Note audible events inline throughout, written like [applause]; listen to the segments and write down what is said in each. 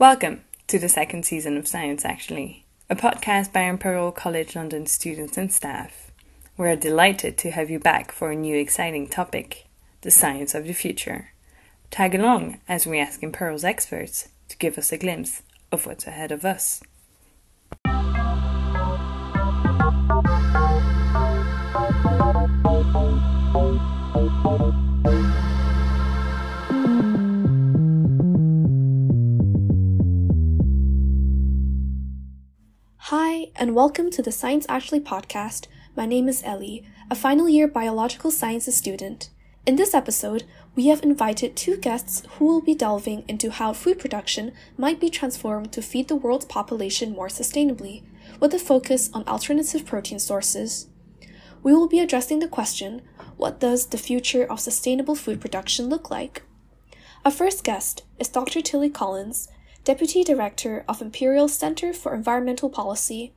Welcome to the second season of Science Actually, a podcast by Imperial College London students and staff. We're delighted to have you back for a new exciting topic the science of the future. Tag along as we ask Imperial's experts to give us a glimpse of what's ahead of us. And welcome to the Science Actually podcast. My name is Ellie, a final year biological sciences student. In this episode, we have invited two guests who will be delving into how food production might be transformed to feed the world's population more sustainably, with a focus on alternative protein sources. We will be addressing the question what does the future of sustainable food production look like? Our first guest is Dr. Tilly Collins, Deputy Director of Imperial Center for Environmental Policy.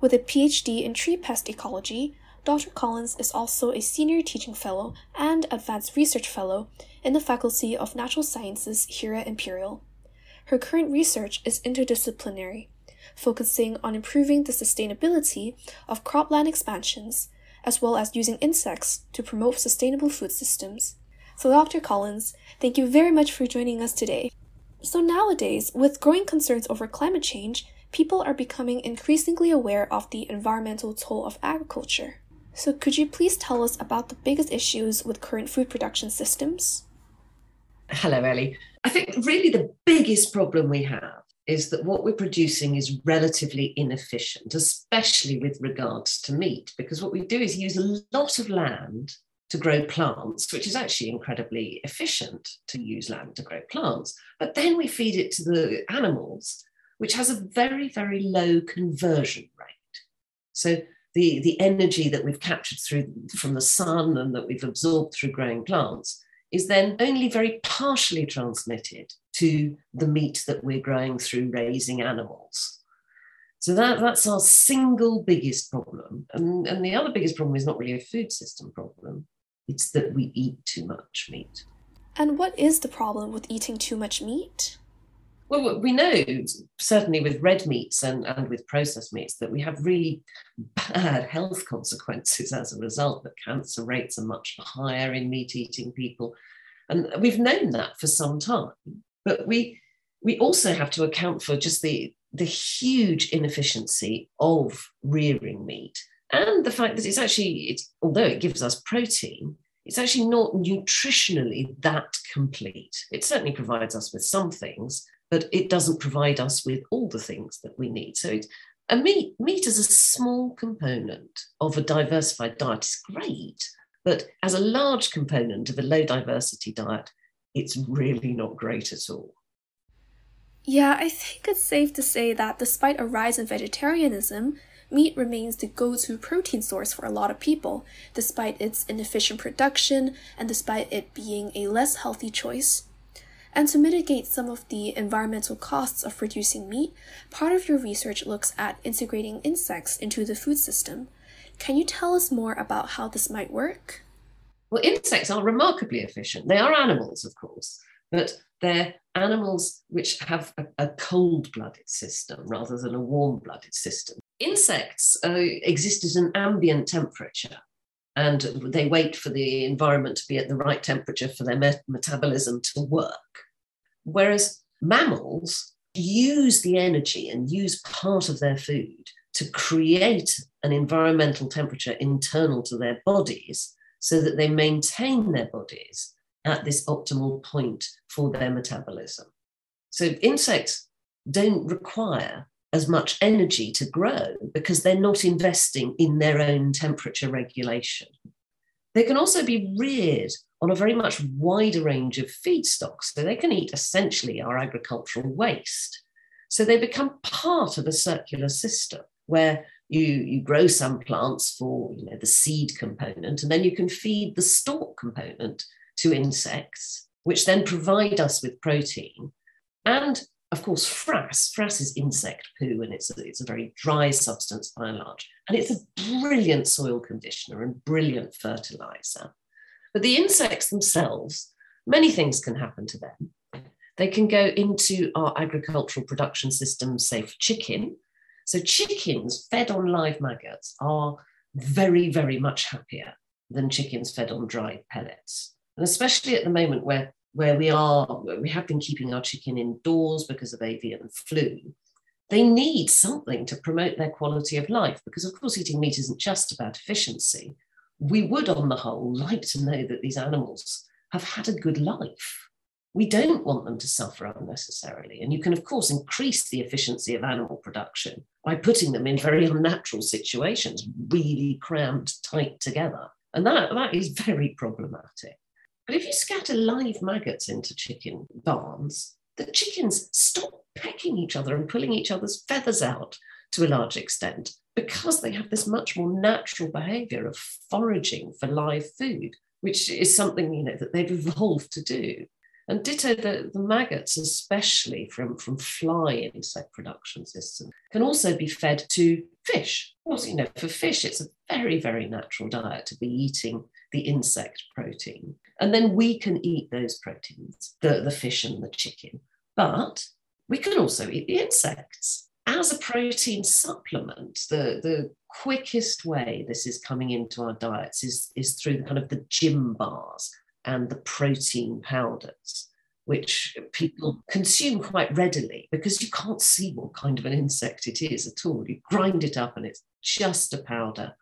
With a PhD in tree pest ecology, Dr. Collins is also a Senior Teaching Fellow and Advanced Research Fellow in the Faculty of Natural Sciences here at Imperial. Her current research is interdisciplinary, focusing on improving the sustainability of cropland expansions, as well as using insects to promote sustainable food systems. So, Dr. Collins, thank you very much for joining us today. So nowadays, with growing concerns over climate change, people are becoming increasingly aware of the environmental toll of agriculture. So could you please tell us about the biggest issues with current food production systems? Hello, Ellie. I think really the biggest problem we have is that what we're producing is relatively inefficient, especially with regards to meat, because what we do is use a lot of land to grow plants, which is actually incredibly efficient to use land to grow plants. But then we feed it to the animals, which has a very, very low conversion rate. So the, the energy that we've captured through from the sun and that we've absorbed through growing plants is then only very partially transmitted to the meat that we're growing through raising animals. So that, that's our single biggest problem. And, and the other biggest problem is not really a food system problem, it's that we eat too much meat. And what is the problem with eating too much meat? Well, we know certainly with red meats and, and with processed meats that we have really bad health consequences as a result, that cancer rates are much higher in meat eating people. And we've known that for some time. But we, we also have to account for just the, the huge inefficiency of rearing meat and the fact that it's actually it's although it gives us protein it's actually not nutritionally that complete it certainly provides us with some things but it doesn't provide us with all the things that we need. So it's a meat meat is a small component of a diversified diet. Is great but as a large component of a low diversity diet it's really not great at all. Yeah, I think it's safe to say that despite a rise in vegetarianism, meat remains the go to protein source for a lot of people, despite its inefficient production and despite it being a less healthy choice. And to mitigate some of the environmental costs of producing meat, part of your research looks at integrating insects into the food system. Can you tell us more about how this might work? Well, insects are remarkably efficient. They are animals, of course, but they're animals which have a, a cold blooded system rather than a warm blooded system. Insects uh, exist at an ambient temperature and they wait for the environment to be at the right temperature for their met- metabolism to work. Whereas mammals use the energy and use part of their food to create an environmental temperature internal to their bodies so that they maintain their bodies at this optimal point for their metabolism. So insects don't require as much energy to grow because they're not investing in their own temperature regulation. They can also be reared on a very much wider range of feedstocks, so they can eat essentially our agricultural waste. So they become part of a circular system where you, you grow some plants for you know, the seed component, and then you can feed the stalk component to insects, which then provide us with protein. And of course, frass. Frass is insect poo, and it's a, it's a very dry substance by and large. And it's a brilliant soil conditioner and brilliant fertilizer. But the insects themselves, many things can happen to them. they can go into our agricultural production system, say for chicken. So chickens fed on live maggots are very, very much happier than chickens fed on dried pellets. And especially at the moment where, where we are, we have been keeping our chicken indoors because of avian flu, they need something to promote their quality of life because, of course, eating meat isn't just about efficiency. We would, on the whole, like to know that these animals have had a good life. We don't want them to suffer unnecessarily. And you can, of course, increase the efficiency of animal production by putting them in very unnatural situations, really crammed tight together. And that, that is very problematic. But if you scatter live maggots into chicken barns, the chickens stop pecking each other and pulling each other's feathers out to a large extent because they have this much more natural behavior of foraging for live food, which is something you know that they've evolved to do. And ditto the, the maggots, especially from, from fly insect production systems, can also be fed to fish. Also, you know, for fish, it's a very, very natural diet to be eating the insect protein. And then we can eat those proteins, the, the fish and the chicken. But we can also eat the insects as a protein supplement. The, the quickest way this is coming into our diets is, is through the kind of the gym bars and the protein powders, which people consume quite readily because you can't see what kind of an insect it is at all. You grind it up and it's just a powder.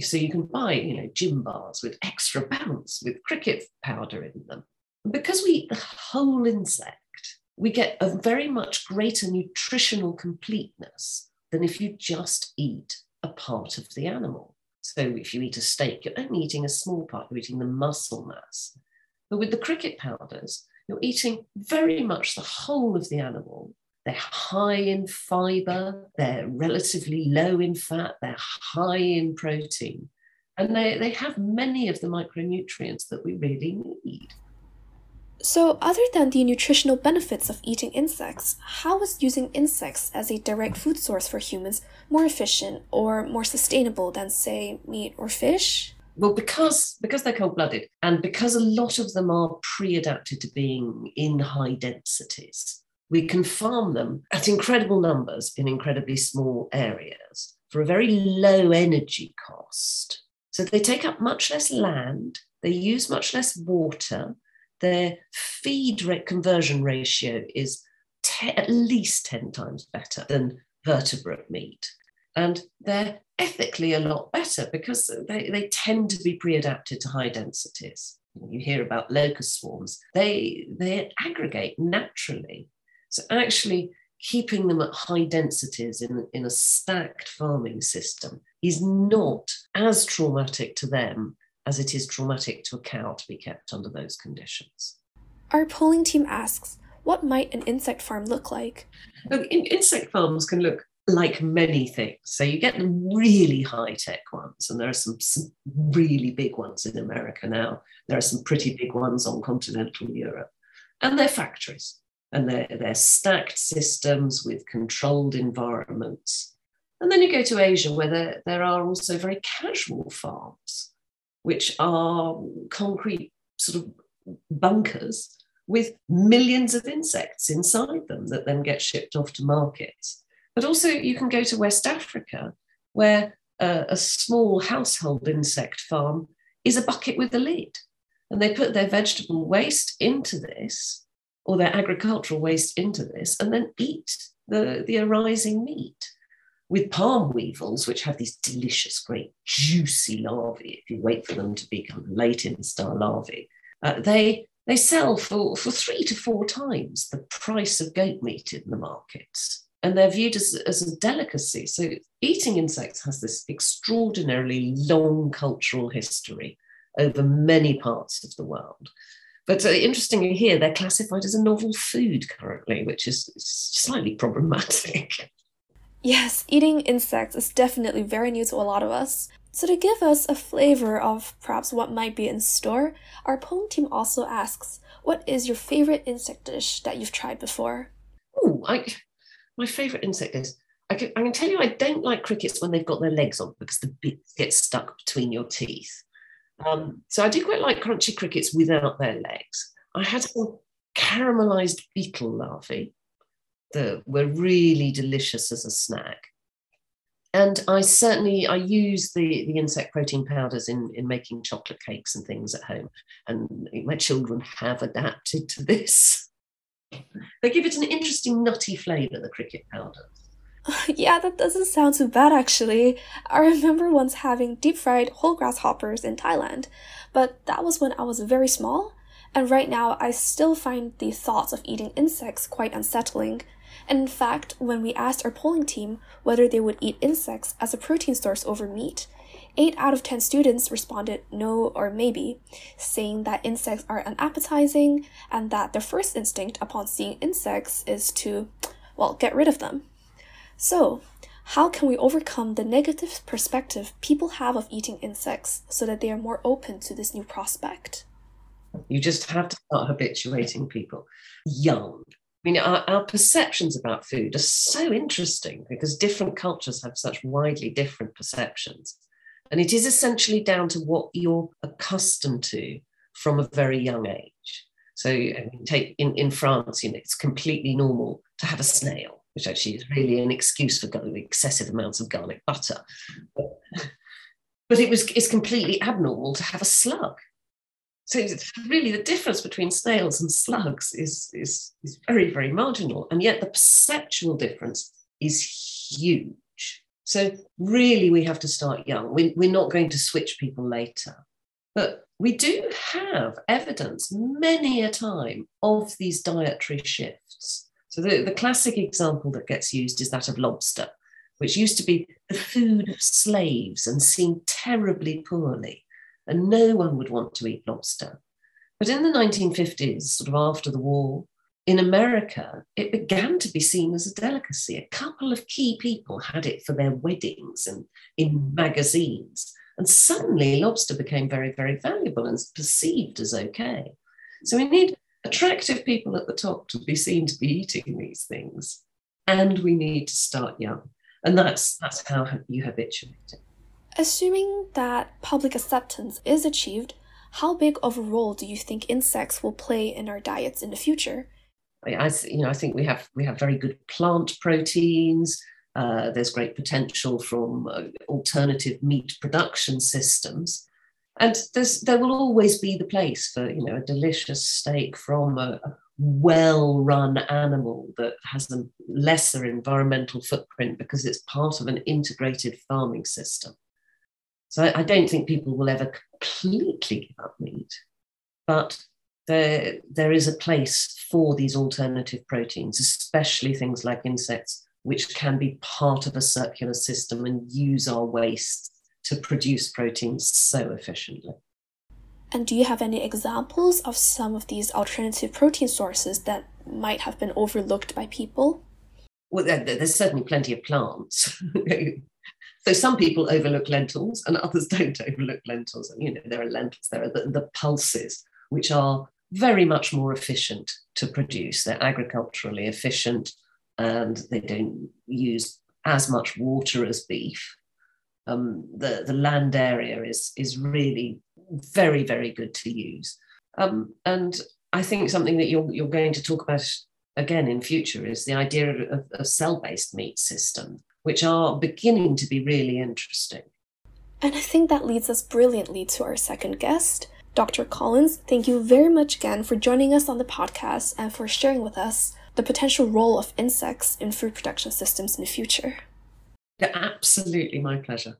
So you can buy, you know, gym bars with extra bounce with cricket powder in them. Because we eat the whole insect, we get a very much greater nutritional completeness than if you just eat a part of the animal. So if you eat a steak, you're only eating a small part, you're eating the muscle mass. But with the cricket powders, you're eating very much the whole of the animal. They're high in fiber, they're relatively low in fat, they're high in protein, and they, they have many of the micronutrients that we really need. So, other than the nutritional benefits of eating insects, how is using insects as a direct food source for humans more efficient or more sustainable than, say, meat or fish? well because because they're cold-blooded and because a lot of them are pre-adapted to being in high densities we can farm them at incredible numbers in incredibly small areas for a very low energy cost so they take up much less land they use much less water their feed rate conversion ratio is te- at least 10 times better than vertebrate meat and they're ethically a lot better because they, they tend to be pre-adapted to high densities. You hear about locust swarms, they, they aggregate naturally. So actually keeping them at high densities in, in a stacked farming system is not as traumatic to them as it is traumatic to a cow to be kept under those conditions. Our polling team asks, what might an insect farm look like? Look, in, insect farms can look like many things. So you get the really high tech ones, and there are some, some really big ones in America now. There are some pretty big ones on continental Europe, and they're factories, and they're, they're stacked systems with controlled environments. And then you go to Asia, where there, there are also very casual farms, which are concrete sort of bunkers with millions of insects inside them that then get shipped off to markets. But also, you can go to West Africa, where a small household insect farm is a bucket with a lid. And they put their vegetable waste into this, or their agricultural waste into this, and then eat the, the arising meat. With palm weevils, which have these delicious, great, juicy larvae, if you wait for them to become late instar larvae, uh, they, they sell for, for three to four times the price of goat meat in the markets and they're viewed as, as a delicacy. So eating insects has this extraordinarily long cultural history over many parts of the world. But uh, interestingly, here they're classified as a novel food currently, which is slightly problematic. [laughs] Yes, eating insects is definitely very new to a lot of us. So, to give us a flavor of perhaps what might be in store, our poem team also asks, What is your favorite insect dish that you've tried before? Oh, my favourite insect is I can, I can tell you I don't like crickets when they've got their legs on because the bits get stuck between your teeth. Um, so I do quite like crunchy crickets without their legs. I had some caramelized beetle larvae that were really delicious as a snack. And I certainly I use the, the insect protein powders in, in making chocolate cakes and things at home. And my children have adapted to this. They give it an interesting nutty flavour, the cricket powder. [sighs] yeah, that doesn't sound too bad actually. I remember once having deep fried whole grasshoppers in Thailand, but that was when I was very small, and right now I still find the thoughts of eating insects quite unsettling. And in fact, when we asked our polling team whether they would eat insects as a protein source over meat, 8 out of 10 students responded no or maybe, saying that insects are unappetizing and that their first instinct upon seeing insects is to, well, get rid of them. So, how can we overcome the negative perspective people have of eating insects so that they are more open to this new prospect? You just have to start habituating people young. I mean, our, our, perceptions about food are so interesting because different cultures have such widely different perceptions. And it is essentially down to what you're accustomed to from a very young age. So, I mean, take in, in France, you know, it's completely normal to have a snail which actually is really an excuse for excessive amounts of garlic butter. [laughs] But, it was it's completely abnormal to have a slug. So really the difference between snails and slugs is, is, is very, very marginal. And yet the perceptual difference is huge. So really we have to start young. We, we're not going to switch people later. But we do have evidence many a time of these dietary shifts. So the, the classic example that gets used is that of lobster, which used to be the food of slaves and seen terribly poorly, and no one would want to eat lobster. But in the 1950s, sort of after the war, in America, it began to be seen as a delicacy. A couple of key people had it for their weddings and in magazines. And suddenly, lobster became very, very valuable and perceived as okay. So we need attractive people at the top to be seen to be eating these things. And we need to start young. And that's that's how you habituate it. Assuming that public acceptance is achieved, how big of a role do you think insects will play in our diets in the future? I, you know, I think we have we have very good plant proteins. Uh, there's great potential from uh, alternative meat production systems and there's there will always be the place for you know a delicious steak from a, well-run animal that has a lesser environmental footprint because it's part of an integrated farming system. So I, I don't think people will ever completely give up meat but there, there is a place for these alternative proteins especially things like insects which can be part of a circular system and use our waste to produce proteins so efficiently. And do you have any examples of some of these alternative protein sources that might have been overlooked by people? Well, there's certainly plenty of plants. [laughs] so some people overlook lentils and others [laughs] don't overlook lentils. And, you know, there are lentils, there are the, the pulses, which are very much more efficient to produce. They're agriculturally efficient and they don't use as much water as beef um, the, the land area is, is really very, very good to use. Um, and I think something that you're, you're going to talk about again in future is the idea of a cell-based meat system, which are beginning to be really interesting. And I think that leads us brilliantly to our second guest. Dr. Collins, thank you very much again for joining us on the podcast and for sharing with us the potential role of insects in food production systems in the future. Absolutely, my pleasure.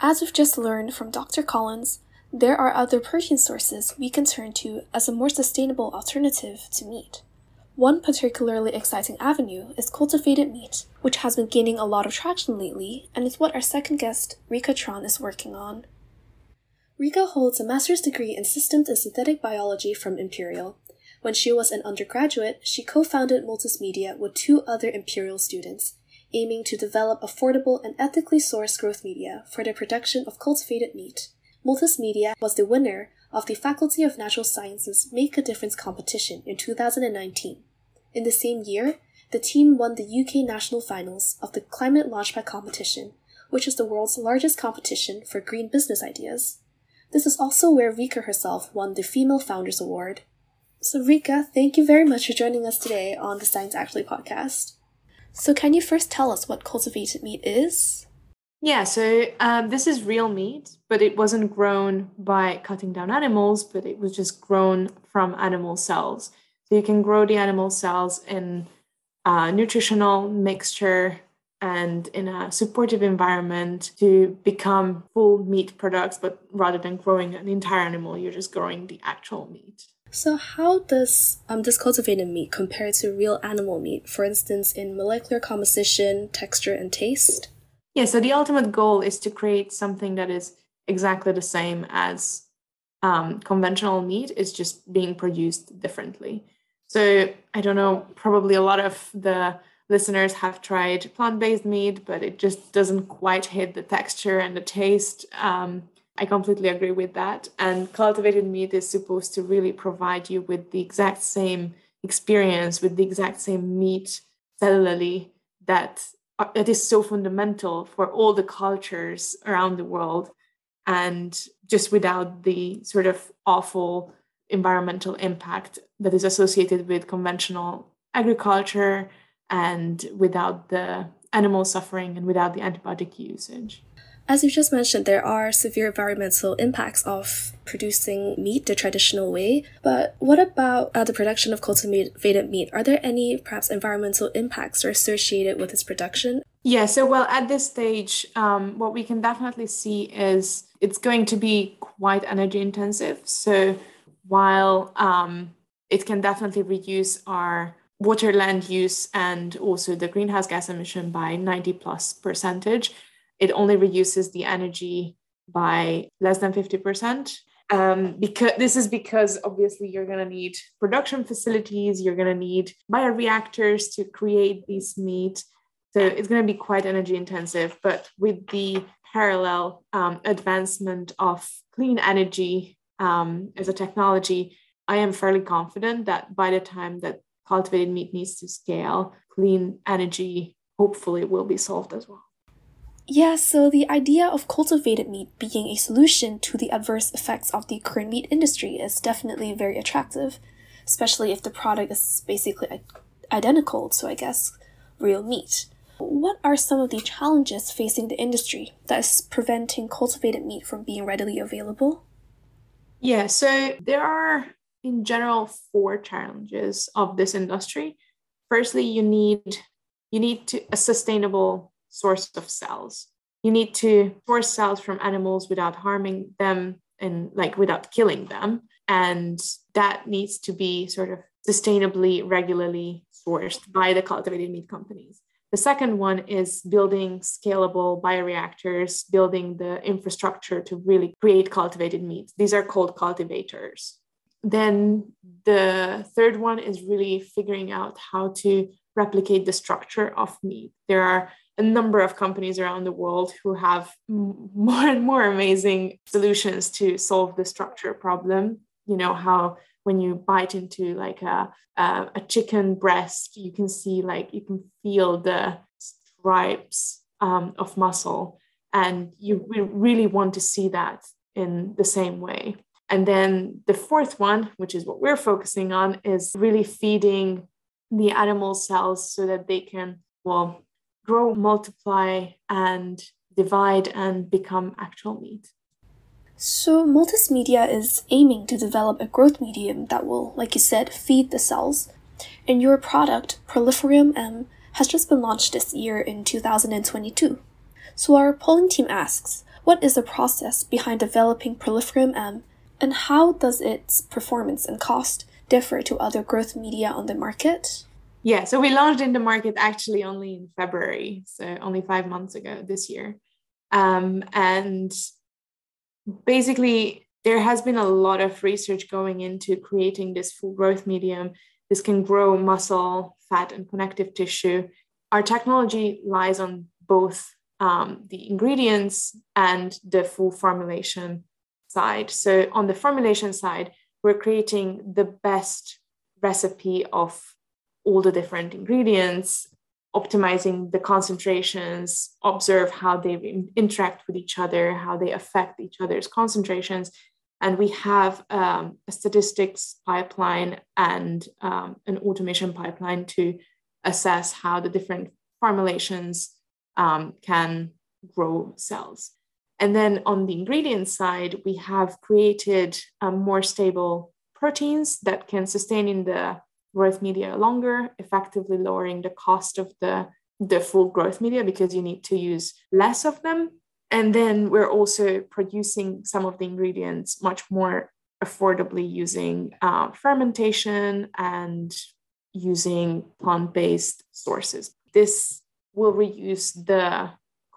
As we've just learned from Dr. Collins, there are other protein sources we can turn to as a more sustainable alternative to meat. One particularly exciting avenue is cultivated meat, which has been gaining a lot of traction lately and is what our second guest, Reka Tron, is working on. Reka holds a master's degree in systems and synthetic biology from Imperial. When she was an undergraduate, she co founded Multus Media with two other Imperial students, aiming to develop affordable and ethically sourced growth media for the production of cultivated meat. Multus Media was the winner of the Faculty of Natural Sciences Make a Difference competition in 2019. In the same year, the team won the UK national finals of the Climate Launchpad competition, which is the world's largest competition for green business ideas. This is also where Reka herself won the Female Founders Award. So, Reka, thank you very much for joining us today on the Science Actually podcast. So, can you first tell us what cultivated meat is? Yeah, so um, this is real meat, but it wasn't grown by cutting down animals, but it was just grown from animal cells. So you can grow the animal cells in a nutritional mixture and in a supportive environment to become full meat products, but rather than growing an entire animal, you're just growing the actual meat. So, how does um, this cultivated meat compare to real animal meat, for instance, in molecular composition, texture, and taste? Yeah, so the ultimate goal is to create something that is exactly the same as um, conventional meat, it's just being produced differently. So, I don't know, probably a lot of the listeners have tried plant based meat, but it just doesn't quite hit the texture and the taste. Um, I completely agree with that. And cultivated meat is supposed to really provide you with the exact same experience, with the exact same meat cellularly that uh, that is so fundamental for all the cultures around the world and just without the sort of awful environmental impact that is associated with conventional agriculture and without the animal suffering and without the antibiotic usage. As you just mentioned, there are severe environmental impacts of producing meat the traditional way. But what about uh, the production of cultivated meat? Are there any perhaps environmental impacts associated with its production? Yeah, so well, at this stage, um, what we can definitely see is it's going to be quite energy intensive. So while um, it can definitely reduce our water land use and also the greenhouse gas emission by 90 plus percentage, it only reduces the energy by less than 50%. Um, because this is because obviously you're going to need production facilities, you're going to need bioreactors to create this meat. So it's going to be quite energy intensive. But with the parallel um, advancement of clean energy um, as a technology, I am fairly confident that by the time that cultivated meat needs to scale, clean energy hopefully will be solved as well. Yeah, so the idea of cultivated meat being a solution to the adverse effects of the current meat industry is definitely very attractive, especially if the product is basically identical to, I guess, real meat. What are some of the challenges facing the industry that is preventing cultivated meat from being readily available? Yeah, so there are, in general, four challenges of this industry. Firstly, you need you need to, a sustainable source of cells. You need to source cells from animals without harming them and like without killing them. And that needs to be sort of sustainably, regularly sourced by the cultivated meat companies. The second one is building scalable bioreactors, building the infrastructure to really create cultivated meat. These are called cultivators. Then the third one is really figuring out how to replicate the structure of meat. There are a number of companies around the world who have more and more amazing solutions to solve the structure problem. You know, how when you bite into like a, a, a chicken breast, you can see like you can feel the stripes um, of muscle. And you really want to see that in the same way. And then the fourth one, which is what we're focusing on, is really feeding the animal cells so that they can, well, grow, multiply, and divide and become actual meat. So, Multus Media is aiming to develop a growth medium that will, like you said, feed the cells. And your product, Proliferum M, has just been launched this year in 2022. So, our polling team asks what is the process behind developing Proliferum M, and how does its performance and cost differ to other growth media on the market? Yeah, so we launched in the market actually only in February, so only five months ago this year. Um, and basically, there has been a lot of research going into creating this full growth medium. This can grow muscle, fat, and connective tissue. Our technology lies on both um, the ingredients and the full formulation side. So, on the formulation side, we're creating the best recipe of all the different ingredients, optimizing the concentrations, observe how they interact with each other, how they affect each other's concentrations. And we have um, a statistics pipeline and um, an automation pipeline to assess how the different formulations um, can grow cells. And then on the ingredient side, we have created um, more stable proteins that can sustain in the growth media longer, effectively lowering the cost of the, the full growth media because you need to use less of them. And then we're also producing some of the ingredients much more affordably using uh, fermentation and using plant based sources. This will reduce the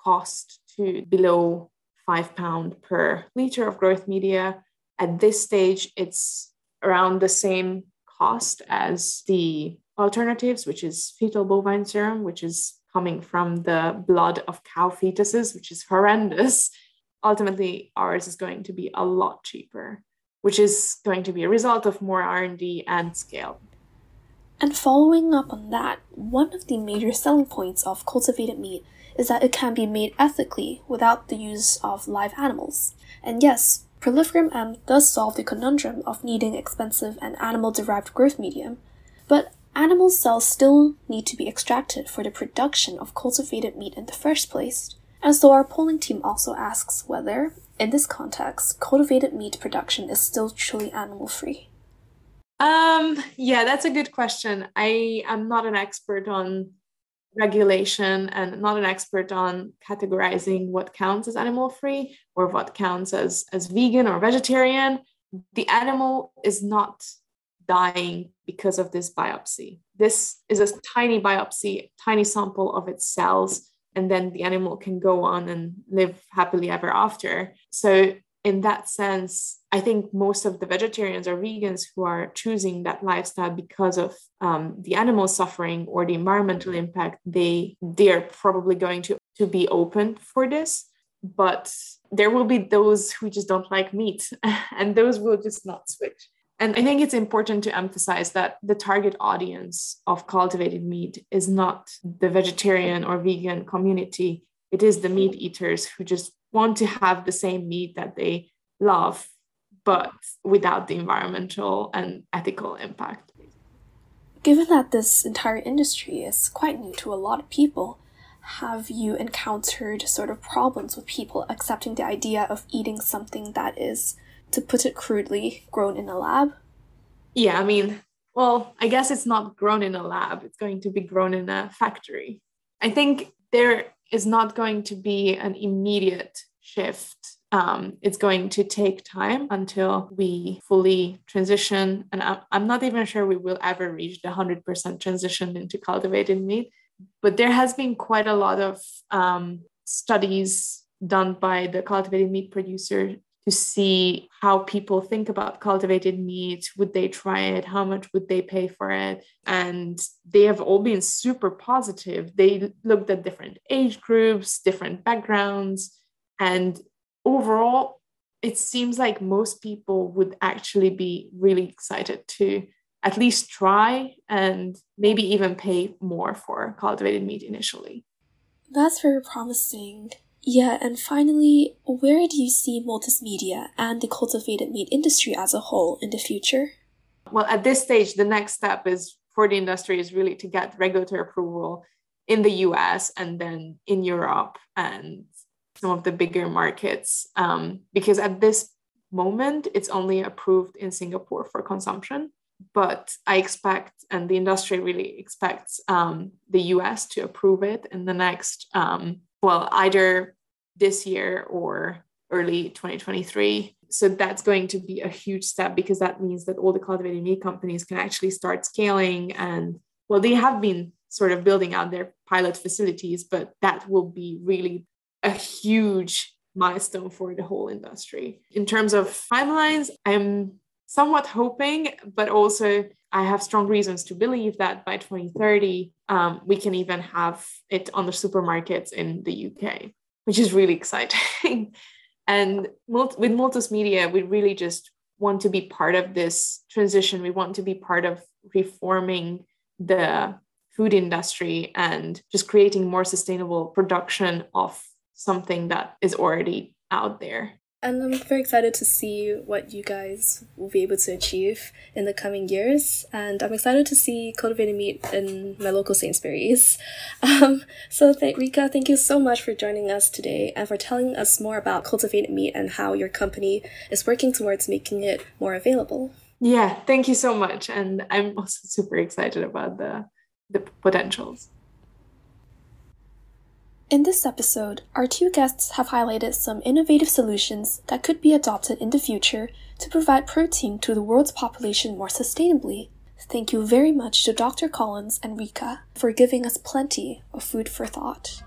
cost to below five pound per liter of growth media. At this stage, it's around the same cost as the alternatives, which is fetal bovine serum, which is coming from the blood of cow fetuses, which is horrendous. Ultimately, ours is going to be a lot cheaper, which is going to be a result of more R&D and scale. And following up on that, one of the major selling points of cultivated meat is that it can be made ethically without the use of live animals. And yes, Proliferum M does solve the conundrum of needing expensive and animal derived growth medium, but animal cells still need to be extracted for the production of cultivated meat in the first place. And so our polling team also asks whether, in this context, cultivated meat production is still truly animal free. Um, yeah, that's a good question. I am not an expert on regulation and not an expert on categorizing what counts as animal free or what counts as as vegan or vegetarian. The animal is not dying because of this biopsy. This is a tiny biopsy tiny sample of its cells and then the animal can go on and live happily ever after. So in that sense, I think most of the vegetarians or vegans who are choosing that lifestyle because of um, the animal suffering or the environmental impact, they they are probably going to to be open for this. But there will be those who just don't like meat, [laughs] and those will just not switch. And I think it's important to emphasize that the target audience of cultivated meat is not the vegetarian or vegan community. It is the meat eaters who just want to have the same meat that they love, but without the environmental and ethical impact. Given that this entire industry is quite new to a lot of people, have you encountered sort of problems with people accepting the idea of eating something that is, to put it crudely, grown in a lab? Yeah, I mean, well, I guess it's not grown in a lab, it's going to be grown in a factory. I think there is not going to be an immediate shift. Um, it's going to take time until we fully transition. And I'm not even sure we will ever reach the 100% transition into cultivated meat. But there has been quite a lot of um, studies done by the cultivated meat producer to see how people think about cultivated meat. Would they try it? How much would they pay for it? And they have all been super positive. They looked at different age groups, different backgrounds. And overall, it seems like most people would actually be really excited to at least try and maybe even pay more for cultivated meat initially. That's very promising. Yeah, and finally, where do you see Multus Media and the cultivated meat industry as a whole in the future? Well, at this stage, the next step is for the industry is really to get regulatory approval in the US and then in Europe and some of the bigger markets. Um, because at this moment, it's only approved in Singapore for consumption. But I expect, and the industry really expects um, the US to approve it in the next um, well, either this year or early 2023. So that's going to be a huge step because that means that all the cultivated meat companies can actually start scaling. And well, they have been sort of building out their pilot facilities, but that will be really a huge milestone for the whole industry. In terms of timelines, I'm somewhat hoping, but also I have strong reasons to believe that by 2030, um, we can even have it on the supermarkets in the UK, which is really exciting. [laughs] and with Multus Media, we really just want to be part of this transition. We want to be part of reforming the food industry and just creating more sustainable production of something that is already out there. And I'm very excited to see what you guys will be able to achieve in the coming years. And I'm excited to see cultivated meat in my local Sainsbury's. [laughs] Um, so, th- Reka, thank you so much for joining us today and for telling us more about cultivated meat and how your company is working towards making it more available. Yeah, thank you so much. And I'm also super excited about the, the potentials. In this episode, our two guests have highlighted some innovative solutions that could be adopted in the future to provide protein to the world's population more sustainably. Thank you very much to Dr. Collins and Reka for giving us plenty of food for thought.